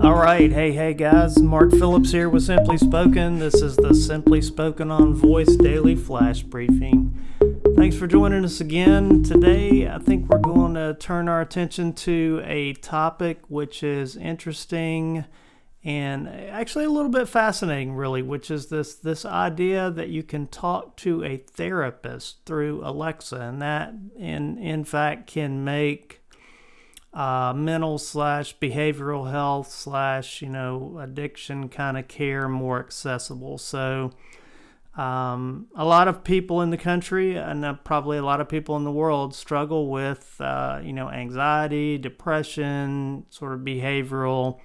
All right, hey, hey guys, Mark Phillips here with Simply Spoken. This is the Simply Spoken on Voice Daily Flash Briefing. Thanks for joining us again. Today, I think we're going to turn our attention to a topic which is interesting and actually a little bit fascinating, really, which is this this idea that you can talk to a therapist through Alexa, and that, in in fact, can make uh, mental slash behavioral health slash you know addiction kind of care more accessible. So. Um, a lot of people in the country and uh, probably a lot of people in the world struggle with, uh, you know, anxiety, depression, sort of behavioral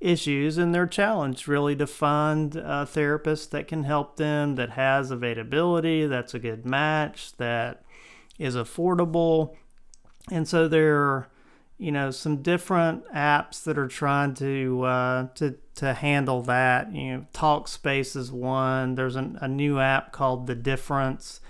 issues, and they're challenged really to find a therapist that can help them, that has availability, that's a good match, that is affordable. And so there you know some different apps that are trying to uh, to to handle that. You know, Talkspace is one. There's an, a new app called The Difference,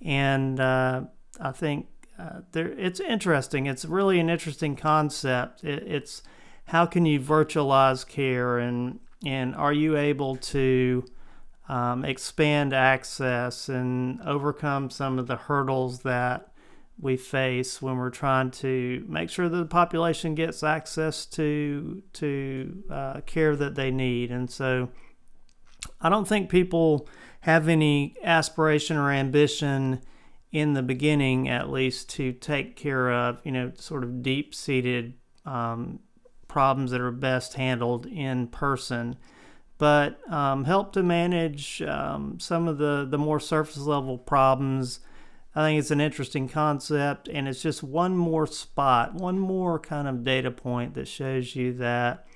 and uh, I think uh, there it's interesting. It's really an interesting concept. It, it's how can you virtualize care and and are you able to um, expand access and overcome some of the hurdles that we face when we're trying to make sure that the population gets access to to uh, care that they need. And so, I don't think people have any aspiration or ambition in the beginning, at least, to take care of you know sort of deep seated um, problems that are best handled in person. But um, help to manage um, some of the, the more surface level problems I think it's an interesting concept, and it's just one more spot, one more kind of data point that shows you that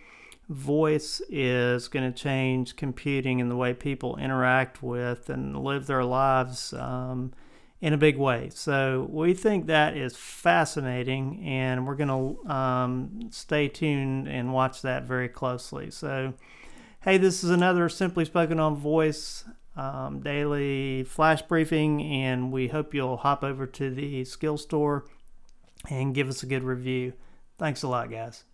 voice is going to change computing and the way people interact with and live their lives um, in a big way. So we think that is fascinating, and we're going to um, stay tuned and watch that very closely. So, hey, this is another Simply Spoken on Voice um, daily flash briefing, and we hope you'll hop over to the skill store and give us a good review. Thanks a lot, guys.